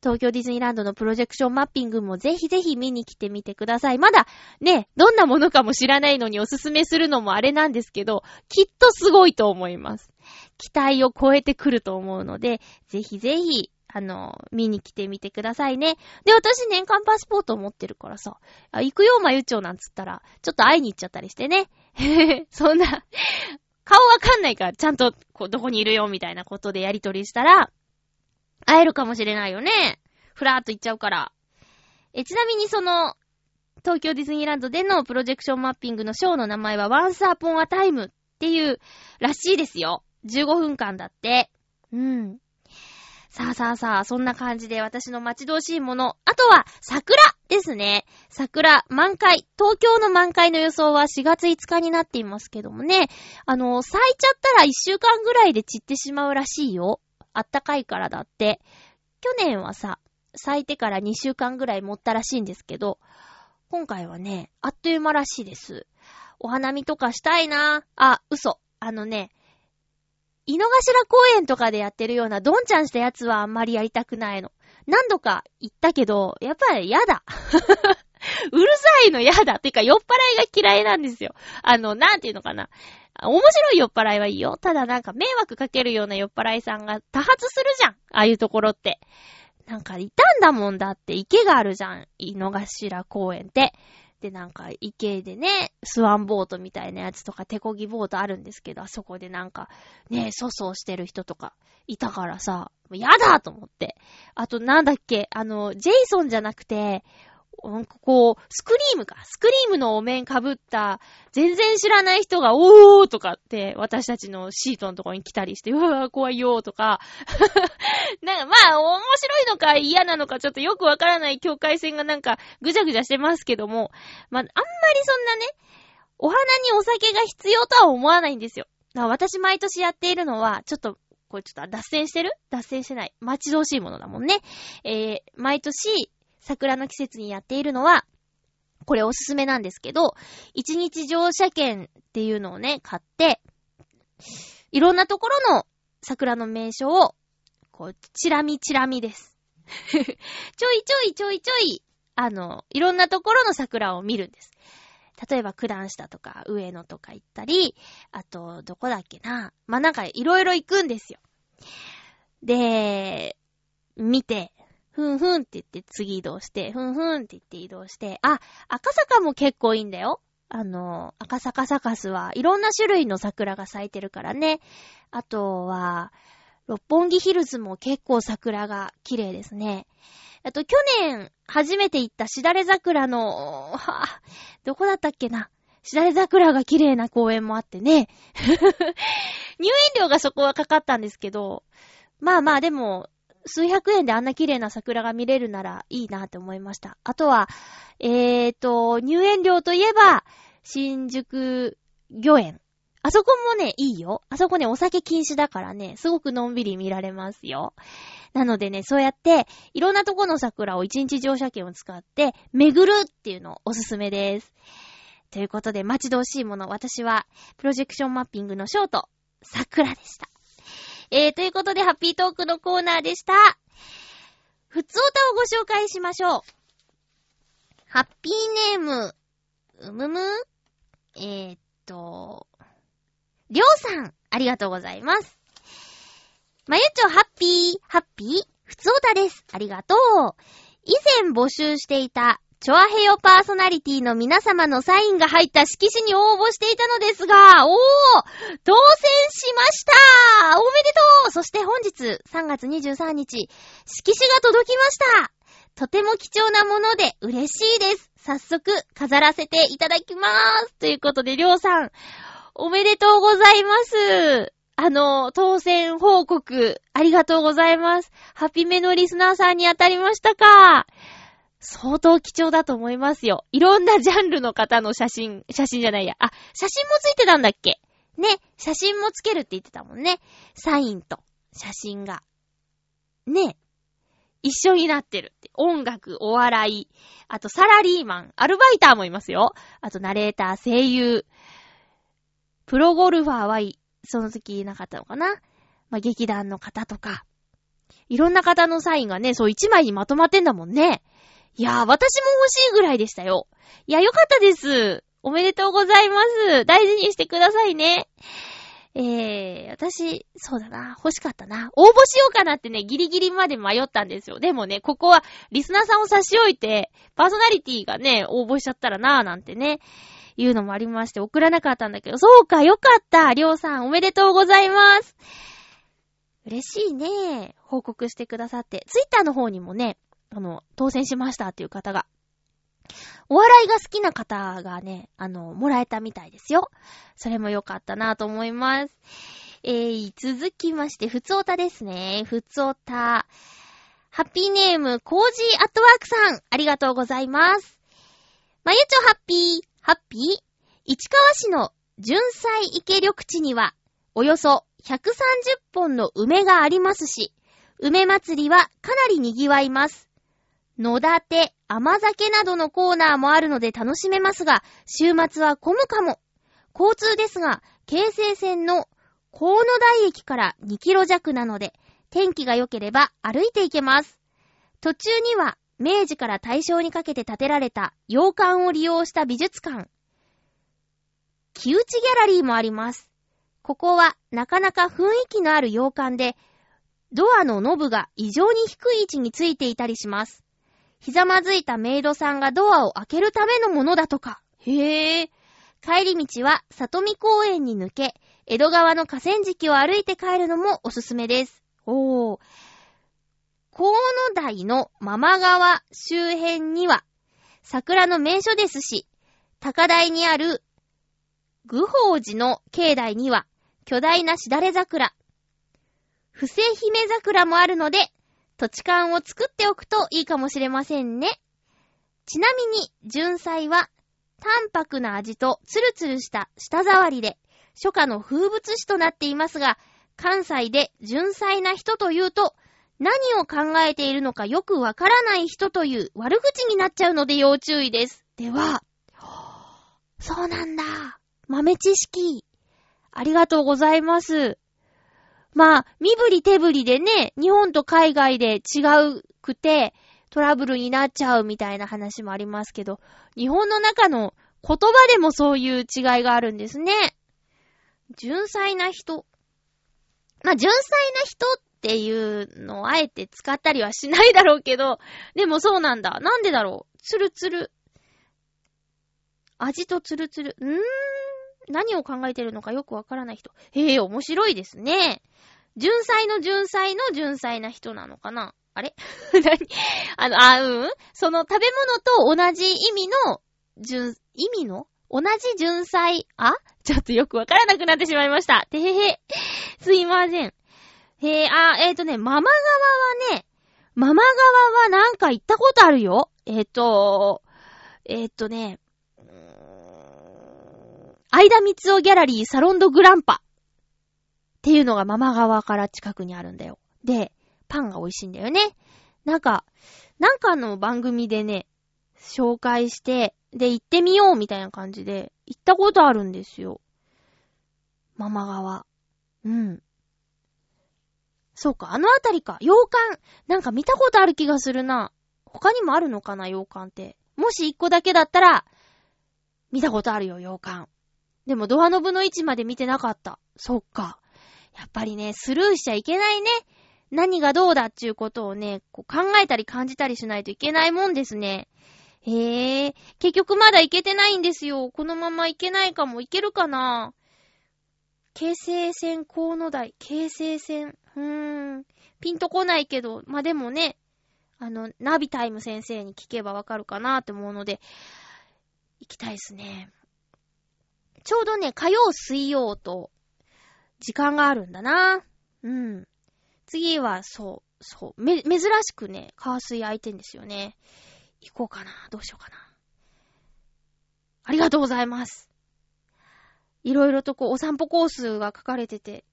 東京ディズニーランドのプロジェクションマッピングもぜひぜひ見に来てみてください。まだね、どんなものかも知らないのにおすすめするのもあれなんですけど、きっとすごいと思います。期待を超えてくると思うので、ぜひぜひあの、見に来てみてくださいね。で、私年間パスポート持ってるからさ、あ行くよ、まゆちょなんつったら、ちょっと会いに行っちゃったりしてね。そんな、顔わかんないから、ちゃんと、こう、どこにいるよ、みたいなことでやりとりしたら、会えるかもしれないよね。ふらーっと行っちゃうから。え、ちなみにその、東京ディズニーランドでのプロジェクションマッピングのショーの名前は Once Upon a Time っていうらしいですよ。15分間だって。うん。さあさあさあ、そんな感じで私の待ち遠しいもの。あとは、桜ですね。桜、満開。東京の満開の予想は4月5日になっていますけどもね。あの、咲いちゃったら1週間ぐらいで散ってしまうらしいよ。あったかいからだって。去年はさ、咲いてから2週間ぐらい持ったらしいんですけど、今回はね、あっという間らしいです。お花見とかしたいなあ、嘘。あのね、井の頭公園とかでやってるようなドンちゃんしたやつはあんまりやりたくないの。何度か行ったけど、やっぱり嫌だ。うるさいの嫌だ。てか、酔っ払いが嫌いなんですよ。あの、なんていうのかな。面白い酔っ払いはいいよ。ただなんか迷惑かけるような酔っ払いさんが多発するじゃん。ああいうところって。なんかいたんだもんだって池があるじゃん。井の頭公園って。で、なんか池でね、スワンボートみたいなやつとか手漕ぎボートあるんですけど、あそこでなんか、ね、粗相してる人とかいたからさ、やだと思って。あとなんだっけ、あの、ジェイソンじゃなくて、なんかこう、スクリームか。スクリームのお面被った、全然知らない人が、おーとかって、私たちのシートのとこに来たりして、うわー怖いよーとか。なんかまあ、面白いのか嫌なのかちょっとよくわからない境界線がなんかぐちゃぐちゃしてますけども、まあ、あんまりそんなね、お花にお酒が必要とは思わないんですよ。私毎年やっているのは、ちょっと、これちょっと脱線してる？脱線してない。待ち遠しいものだもんね。えー、毎年、桜の季節にやっているのは、これおすすめなんですけど、一日乗車券っていうのをね、買って、いろんなところの桜の名所を、こう、チラミチラミです。ちょいちょいちょいちょい、あの、いろんなところの桜を見るんです。例えば、九段下とか、上野とか行ったり、あと、どこだっけな。まあ、なんか、いろいろ行くんですよ。で、見て、ふんふんって言って次移動して、ふんふんって言って移動して、あ、赤坂も結構いいんだよ。あの、赤坂サカスはいろんな種類の桜が咲いてるからね。あとは、六本木ヒルズも結構桜が綺麗ですね。あと去年初めて行ったしだれ桜の、はぁ、どこだったっけな。しだれ桜が綺麗な公園もあってね。入園料がそこはかかったんですけど、まあまあでも、数百円であんな綺麗な桜が見れるならいいなって思いました。あとは、えーと、入園料といえば、新宿御苑。あそこもね、いいよ。あそこね、お酒禁止だからね、すごくのんびり見られますよ。なのでね、そうやって、いろんなとこの桜を一日乗車券を使って、巡るっていうのをおすすめです。ということで、待ち遠しいもの、私は、プロジェクションマッピングのショート、桜でした。えー、ということで、ハッピートークのコーナーでした。ふつおたをご紹介しましょう。ハッピーネーム、うむむえー、っと、りょうさん、ありがとうございます。まゆちょハッピー、ハッピー、ふつおたです。ありがとう。以前募集していたチョアヘヨパーソナリティの皆様のサインが入った色紙に応募していたのですが、おー当選しました。おめでとう。そして本日、3月23日、色紙が届きました。とても貴重なもので嬉しいです。早速、飾らせていただきまーす。ということで、りょうさん、おめでとうございます。あの、当選報告、ありがとうございます。ハピメのリスナーさんに当たりましたか？相当貴重だと思いますよ。いろんなジャンルの方の写真、写真じゃないや。あ、写真もついてたんだっけ？ね、写真もつけるって言ってたもんね。サインと写真が。ね、一緒になってるって。音楽、お笑い、あとサラリーマン、アルバイターもいますよ。あとナレーター、声優、プロゴルファーは、その時いなかったのかなまあ、劇団の方とか。いろんな方のサインがね、そう一枚にまとまってんだもんね。いやー、私も欲しいぐらいでしたよ。いや、よかったです。おめでとうございます。大事にしてくださいね。えー、私、そうだな、欲しかったな。応募しようかなってね、ギリギリまで迷ったんですよ。でもね、ここは、リスナーさんを差し置いて、パーソナリティがね、応募しちゃったらなーなんてね、いうのもありまして、送らなかったんだけど、そうか、よかった。りょうさん、おめでとうございます。嬉しいね。報告してくださって。ツイッターの方にもね、あの、当選しましたっていう方が。お笑いが好きな方がね、あの、もらえたみたいですよ。それも良かったなと思います。えー、続きまして、ふつおたですね。ふつおた。ハッピーネーム、コージーアットワークさん、ありがとうございます。まゆちょハッピー、ハッピー市川市の純菜池緑地には、およそ130本の梅がありますし、梅祭りはかなり賑わいます。野立て、甘酒などのコーナーもあるので楽しめますが、週末は混むかも。交通ですが、京成線の河野台駅から2キロ弱なので、天気が良ければ歩いて行けます。途中には、明治から大正にかけて建てられた洋館を利用した美術館、木内ギャラリーもあります。ここはなかなか雰囲気のある洋館で、ドアのノブが異常に低い位置についていたりします。ひざまずいたメイドさんがドアを開けるためのものだとか。へえ。帰り道は里見公園に抜け、江戸川の河川敷を歩いて帰るのもおすすめです。おー。河野台のママ川周辺には、桜の名所ですし、高台にある愚宝寺の境内には、巨大なしだれ桜、不正姫桜もあるので、土地勘を作っておくといいかもしれませんね。ちなみに、純菜は、淡白な味とツルツルした舌触りで、初夏の風物詩となっていますが、関西で純粋な人というと、何を考えているのかよくわからない人という悪口になっちゃうので要注意です。では、そうなんだ。豆知識。ありがとうございます。まあ、身振り手振りでね、日本と海外で違うくて、トラブルになっちゃうみたいな話もありますけど、日本の中の言葉でもそういう違いがあるんですね。純粋な人。まあ、純粋な人っていうのをあえて使ったりはしないだろうけど、でもそうなんだ。なんでだろう。ツルツル。味とツルツル。うーん。何を考えてるのかよくわからない人。へえ、面白いですね。純粋の純粋の純粋な人なのかなあれ？何？あの、あ、うん？その食べ物と同じ意味の、純、意味の？同じ純菜、あ？ちょっとよくわからなくなってしまいました。てへへ。すいません。へえ、あ、えっ、ー、とね、ママ側はね、ママ側はなんか行ったことあるよ。えっ、ー、と、えっ、ー、とね、相田光夫ギャラリーサロンドグランパっていうのがママ側から近くにあるんだよ。で、パンが美味しいんだよね。なんか、なんかの番組でね、紹介して、で、行ってみようみたいな感じで、行ったことあるんですよ。ママ側。うん。そうか、あのあたりか。洋館。なんか見たことある気がするな。他にもあるのかな、洋館って。もし一個だけだったら、見たことあるよ、洋館。でもドアノブの位置まで見てなかった。そっか。やっぱりね、スルーしちゃいけないね。何がどうだっていうことをね、こう考えたり感じたりしないといけないもんですね。へえ、結局まだ行けてないんですよ。このまま行けないかも。行けるかな京成線河野台。京成線。うーん。ピンとこないけど、まあ、でもね、あの、ナビタイム先生に聞けばわかるかなって思うので、行きたいですね。ちょうどね、火曜、水曜と、時間があるんだな。うん。次は、そう、そう、め、珍しくね、火水空いてんですよね。行こうかな。どうしようかな。ありがとうございます。いろいろとこう、お散歩コースが書かれてて、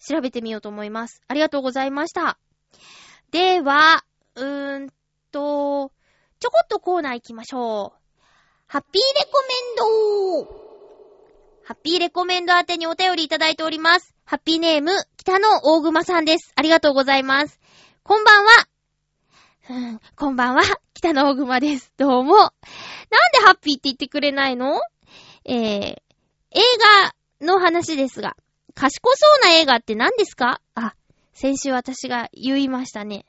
調べてみようと思います。ありがとうございました。では、うーんと、ちょこっとコーナー行きましょう。ハッピーレコメンドハッピーレコメンド宛てにお便りいただいております。ハッピーネーム、北野大熊さんです。ありがとうございます。こんばんは。うん、こんばんは。北野大熊です。どうも。なんでハッピーって言ってくれないの？えー、映画の話ですが、賢そうな映画って何ですか？あ、先週私が言いましたね。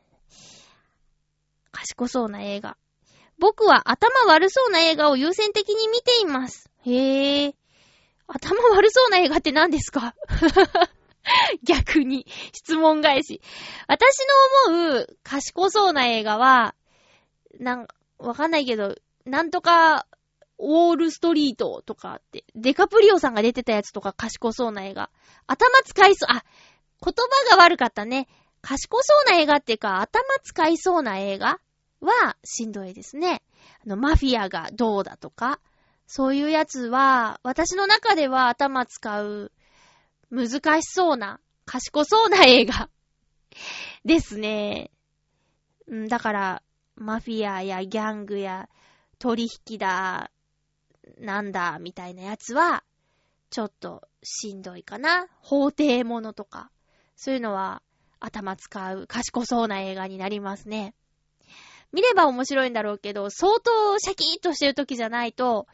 賢そうな映画。僕は頭悪そうな映画を優先的に見ています。へえ。頭悪そうな映画って何ですか？逆に、質問返し。私の思う賢そうな映画は、なん、わかんないけど、なんとか、ウォールストリートとかって、デカプリオさんが出てたやつとか賢そうな映画。頭使いそう、あ、言葉が悪かったね。賢そうな映画っていうか、頭使いそうな映画はしんどいですね。あの、マフィアがどうだとか、そういうやつは、私の中では頭使う、難しそうな、賢そうな映画 ですね。んだから、マフィアやギャングや取引だ、なんだ、みたいなやつは、ちょっとしんどいかな。法廷ものとか。そういうのは頭使う賢そうな映画になりますね。見れば面白いんだろうけど、相当シャキーッとしてる時じゃないと、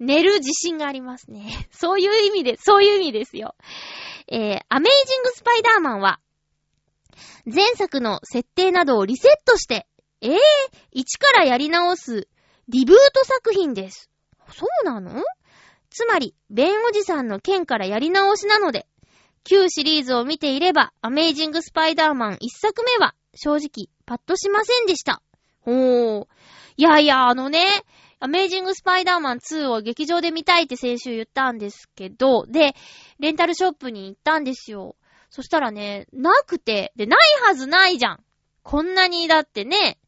寝る自信がありますね。そういう意味で、そういう意味ですよ。えー、アメイジングスパイダーマンは、前作の設定などをリセットして、えぇ、ー、一からやり直す、リブート作品です。そうなの？つまり、ベンおじさんの剣からやり直しなので、旧シリーズを見ていれば、アメイジングスパイダーマン一作目は、正直、パッとしませんでした。ほー。いやいや、あのね、アメイジングスパイダーマン2を劇場で見たいって先週言ったんですけど、で、レンタルショップに行ったんですよ。そしたらね、なくて、で、ないはずないじゃん。こんなにだってね、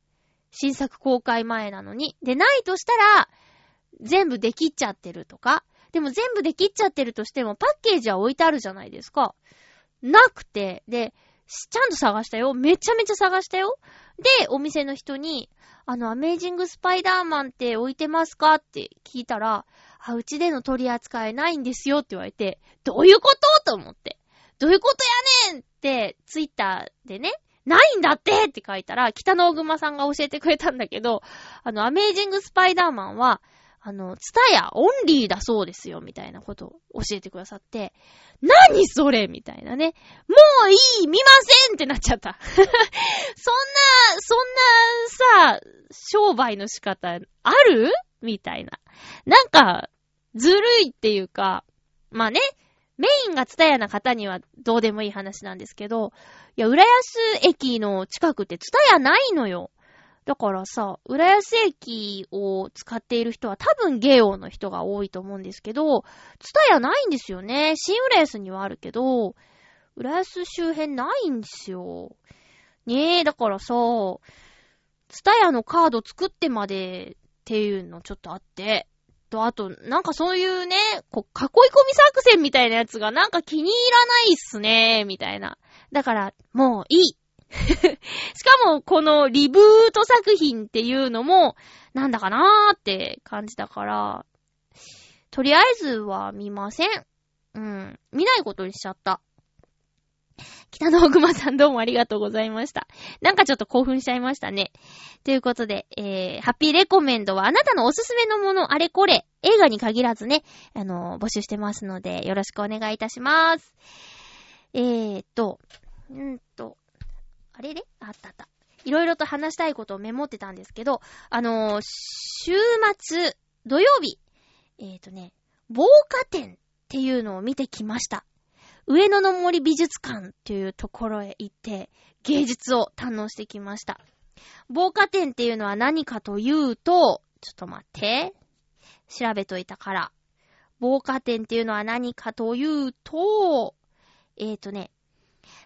新作公開前なのに。で、ないとしたら、全部できっちゃってるとか。でも全部できっちゃってるとしても、パッケージは置いてあるじゃないですか。なくて、で、ちゃんと探したよ。めちゃめちゃ探したよ。で、お店の人に、あの、アメージングスパイダーマンって置いてますかって聞いたら、あ、うちでの取り扱いないんですよって言われて、どういうことと思って。どういうことやねんって、ツイッターでね、ないんだってって書いたら、北の大熊さんが教えてくれたんだけど、あの、アメージングスパイダーマンは、あの、ツタヤオンリーだそうですよ、みたいなことを教えてくださって、何それみたいなね。もういい見ませんってなっちゃった。そんな、そんなさ、商売の仕方ある？みたいな。なんか、ずるいっていうか、まあね、メインがツタヤな方にはどうでもいい話なんですけど、いや、浦安駅の近くってツタヤないのよ。だからさ、浦安駅を使っている人は多分ゲオの人が多いと思うんですけど、ツタヤないんですよね。新浦安にはあるけど、浦安周辺ないんですよ。ねえ、だからさ、ツタヤのカード作ってまでっていうのちょっとあって、と、あと、なんかそういうね、こう、囲い込み作戦みたいなやつがなんか気に入らないっすね、みたいな。だから、もういい。しかも、このリブート作品っていうのも、なんだかなーって感じだから、とりあえずは見ません。うん。見ないことにしちゃった。北野熊さんどうもありがとうございました。なんかちょっと興奮しちゃいましたね。ということで、えー、ハッピーレコメンドはあなたのおすすめのもの、あれこれ、映画に限らずね、あのー、募集してますので、よろしくお願いいたします。えーと、んーと、あれれあったあった。いろいろと話したいことをメモってたんですけど、あのー、週末、土曜日、えっ、ー、とね、防火展っていうのを見てきました。上野の森美術館っていうところへ行って、芸術を堪能してきました。防火展っていうのは何かというと、ちょっと待って。調べといたから。防火展っていうのは何かというと、えっ、ー、とね、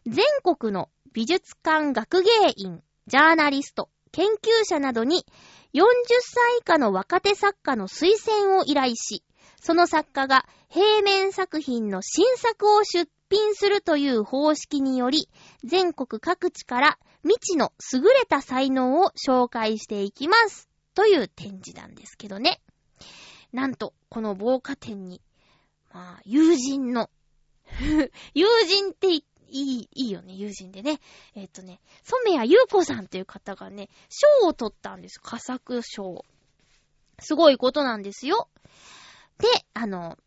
全国の美術館学芸員、ジャーナリスト、研究者などに40歳以下の若手作家の推薦を依頼し、その作家が平面作品の新作を出品するという方式により、全国各地から未知の優れた才能を紹介していきます。という展示なんですけどね。なんと、この防火展に、まあ、友人の 友人って言っていい、いいよね、友人でね。えっ、ー、とね、染谷優子さんっていう方がね、賞を取ったんです。佳作賞。すごいことなんですよ。で、あの、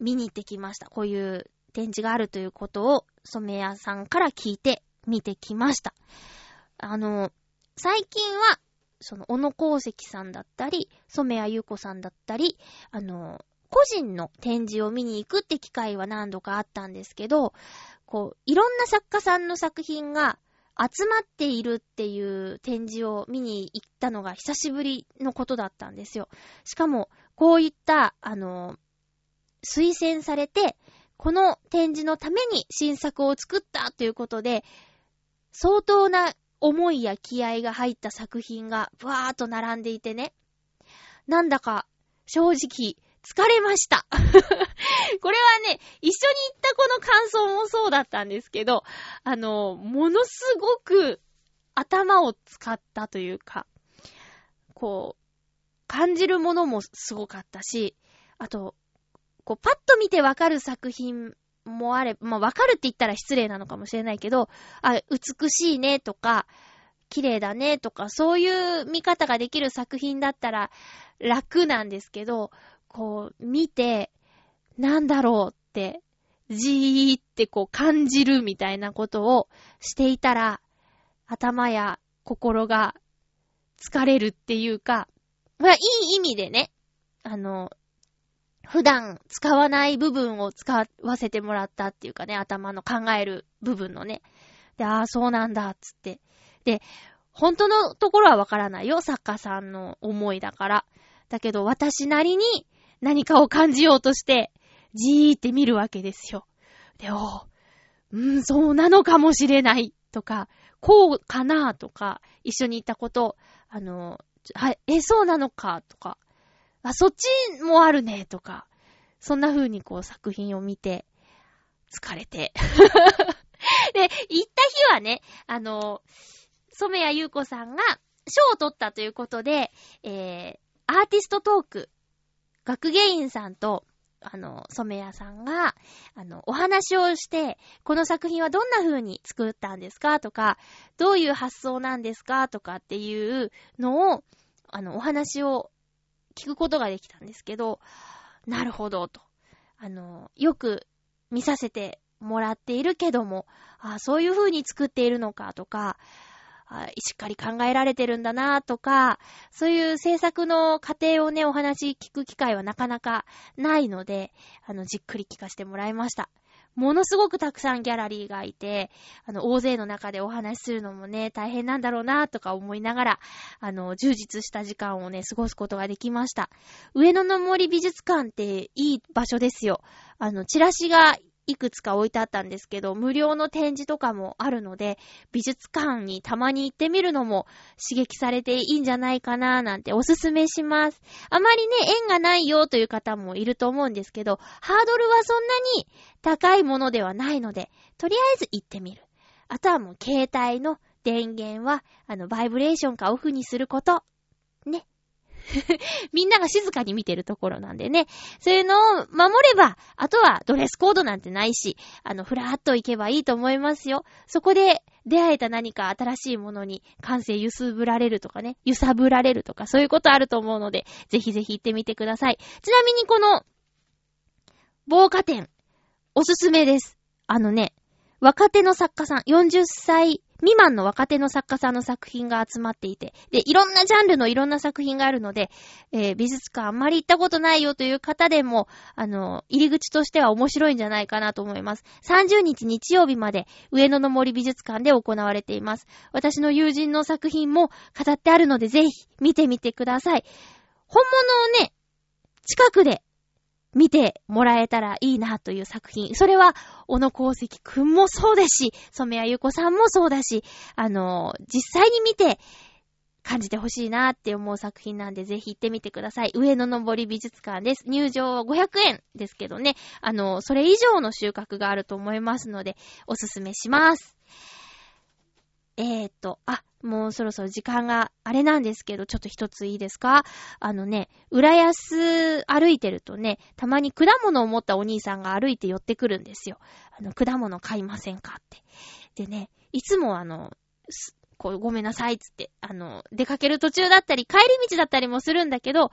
見に行ってきました。こういう展示があるということを、染谷さんから聞いて見てきました。あの、最近は、その、小野功石さんだったり、染谷優子さんだったり、あの、個人の展示を見に行くって機会は何度かあったんですけど、こう、いろんな作家さんの作品が集まっているっていう展示を見に行ったのが久しぶりのことだったんですよ。しかも、こういった、あの、推薦されて、この展示のために新作を作ったということで、相当な思いや気合が入った作品がブワーっと並んでいてね。なんだか、正直、疲れました。これはね、一緒に行った子の感想もそうだったんですけど、あの、ものすごく頭を使ったというか、こう、感じるものもすごかったし、あと、こう、パッと見てわかる作品もあれ、まあ、わかるって言ったら失礼なのかもしれないけど、あ、美しいねとか、綺麗だねとか、そういう見方ができる作品だったら楽なんですけど、こう、見て、なんだろうって、じーってこう感じるみたいなことをしていたら、頭や心が疲れるっていうか、まあ、いい意味でね、あの、普段使わない部分を使わせてもらったっていうかね、頭の考える部分のね。で、ああ、そうなんだ、つって。で、本当のところはわからないよ、作家さんの思いだから。だけど、私なりに何かを感じようとして、じーって見るわけですよ。で、おうん、そうなのかもしれない、とか、こうかな、とか、一緒にいたこと、あの、はい、え、そうなのか、とか、あ、そっちもあるね、とか、そんな風にこう作品を見て、疲れて。で、行った日はね、あの、染谷優子さんが賞を取ったということで、えー、アーティストトーク、学芸員さんと、あの、染谷さんが、あの、お話をして、この作品はどんな風に作ったんですか？とか、どういう発想なんですか？とかっていうのを、あの、お話を聞くことができたんですけど、なるほど、と。あの、よく見させてもらっているけども、あそういう風に作っているのか？とか、しっかり考えられてるんだなとか、そういう制作の過程をね、お話聞く機会はなかなかないので、あの、じっくり聞かせてもらいました。ものすごくたくさんギャラリーがいて、あの、大勢の中でお話しするのもね、大変なんだろうなとか思いながら、あの、充実した時間をね、過ごすことができました。上野の森美術館っていい場所ですよ。あの、チラシがいくつか置いてあったんですけど、無料の展示とかもあるので、美術館にたまに行ってみるのも刺激されていいんじゃないかななんておすすめします。あまりね、縁がないよという方もいると思うんですけど、ハードルはそんなに高いものではないので、とりあえず行ってみる。あとはもう携帯の電源は、あの、バイブレーションかオフにすること。みんなが静かに見てるところなんでね。そういうのを守れば、あとはドレスコードなんてないし、あの、ふらーっと行けばいいと思いますよ。そこで出会えた何か新しいものに感性揺すぶられるとかね、揺さぶられるとか、そういうことあると思うので、ぜひぜひ行ってみてください。ちなみにこの、防火店、おすすめです。あのね、若手の作家さん、40歳未満の若手の作家さんの作品が集まっていて、で、いろんなジャンルのいろんな作品があるので、えー、美術館あんまり行ったことないよという方でも、あの、入り口としては面白いんじゃないかなと思います。30日日曜日まで上野の森美術館で行われています。私の友人の作品も飾ってあるので、ぜひ見てみてください。本物をね、近くで見てもらえたらいいなという作品。それは、小野功石くんもそうですし、染谷ゆ子さんもそうだし、あの、実際に見て感じてほしいなって思う作品なんで、ぜひ行ってみてください。上野の森美術館です。入場500円ですけどね、あの、それ以上の収穫があると思いますので、おすすめします。えー、っと、あ、もうそろそろ時間があれなんですけど、ちょっと一ついいですか？あのね、浦安歩いてるとね、たまに果物を持ったお兄さんが歩いて寄ってくるんですよ。あの、果物買いませんかって。でね、いつもあの、こう、ごめんなさいっつって、あの、出かける途中だったり、帰り道だったりもするんだけど、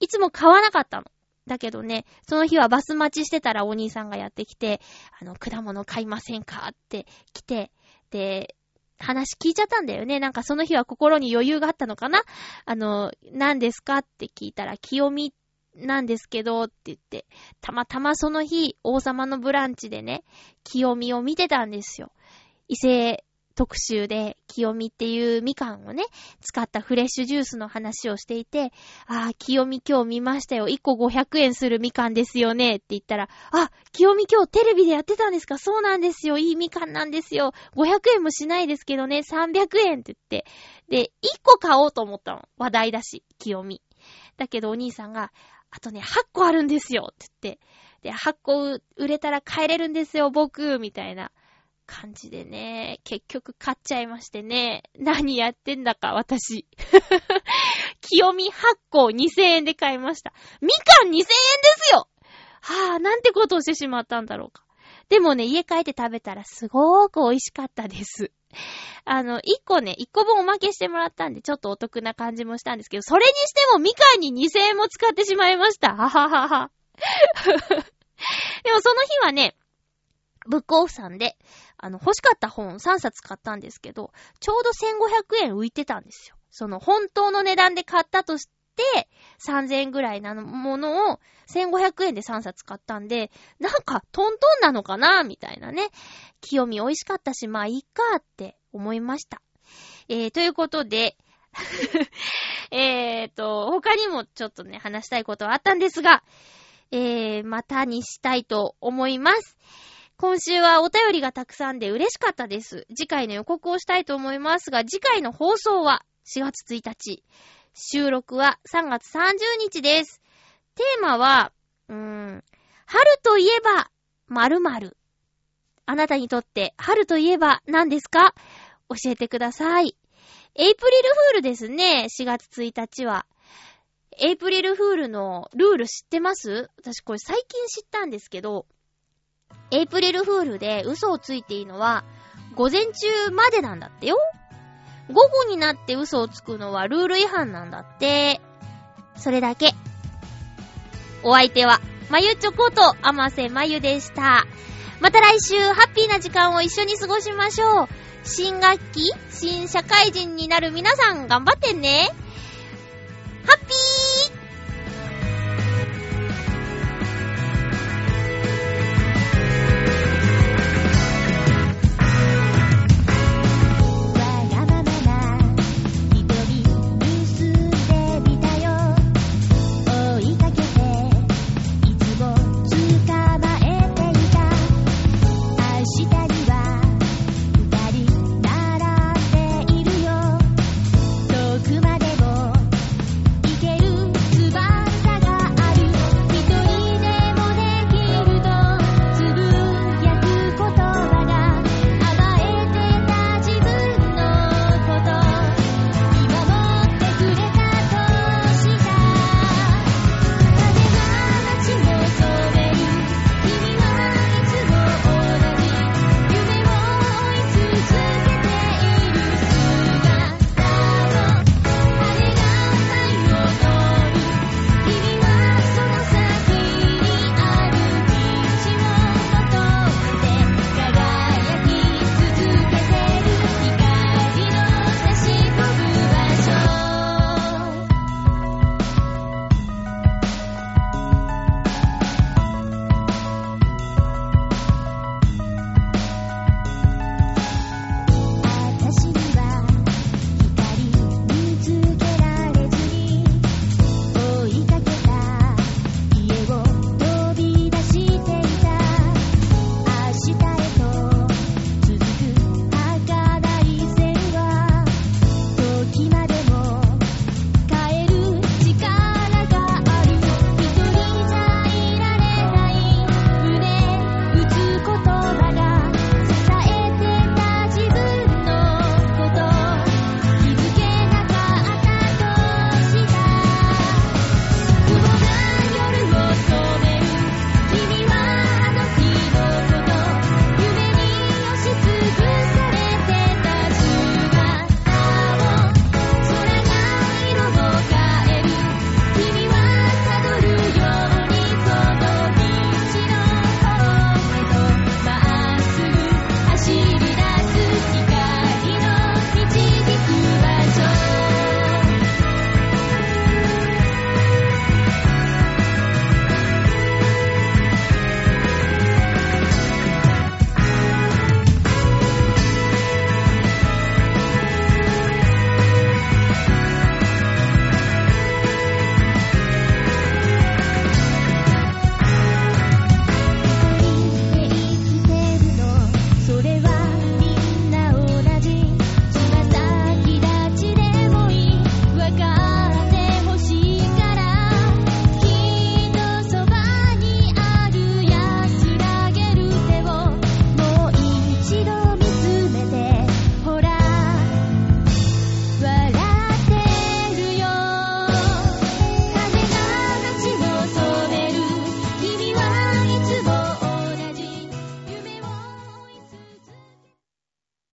いつも買わなかったの。だけどね、その日はバス待ちしてたらお兄さんがやってきて、あの、果物買いませんかって来て、で、話聞いちゃったんだよね。なんかその日は心に余裕があったのかな？あの、何ですか？って聞いたら、清見なんですけどって言って、たまたまその日、王様のブランチでね、清見を見てたんですよ。伊勢特集で、清美っていうみかんをね、使ったフレッシュジュースの話をしていて、ああ、清美今日見ましたよ。1個500円するみかんですよね。って言ったら、あ、清美今日テレビでやってたんですか？そうなんですよ。いいみかんなんですよ。500円もしないですけどね、300円って言って。で、1個買おうと思ったの。話題だし、清美。だけどお兄さんが、あとね、8個あるんですよって言って。で、8個売れたら帰れるんですよ、僕みたいな。感じでね、結局買っちゃいましてね、何やってんだか、私。清見8個2000円で買いました。みかん2000円ですよはぁ、なんてことをしてしまったんだろうか。でもね、家帰って食べたらすごーく美味しかったです。あの、1個ね、1個分おまけしてもらったんで、ちょっとお得な感じもしたんですけど、それにしてもみかんに2000円も使ってしまいました。はははは。でもその日はね、ブックオフさんで、あの、欲しかった本3冊買ったんですけど、ちょうど1500円浮いてたんですよ。その、本当の値段で買ったとして、3000円ぐらいなのものを1500円で3冊買ったんで、なんかトントンなのかなみたいなね。清見美味しかったし、まあいいかって思いました。えー、ということで、えーと、他にもちょっとね、話したいことはあったんですが、えー、またにしたいと思います。今週はお便りがたくさんで嬉しかったです。次回の予告をしたいと思いますが、次回の放送は4月1日。収録は3月30日です。テーマは、うーん、春といえば、〇〇。あなたにとって春といえば何ですか？教えてください。エイプリルフールですね、4月1日は。エイプリルフールのルール知ってます？私これ最近知ったんですけど、エイプリルフールで嘘をついていいのは、午前中までなんだってよ。午後になって嘘をつくのはルール違反なんだって。それだけ。お相手は、まゆちょこと、あませまゆでした。また来週、ハッピーな時間を一緒に過ごしましょう。新学期、新社会人になる皆さん、頑張ってね。ハッピー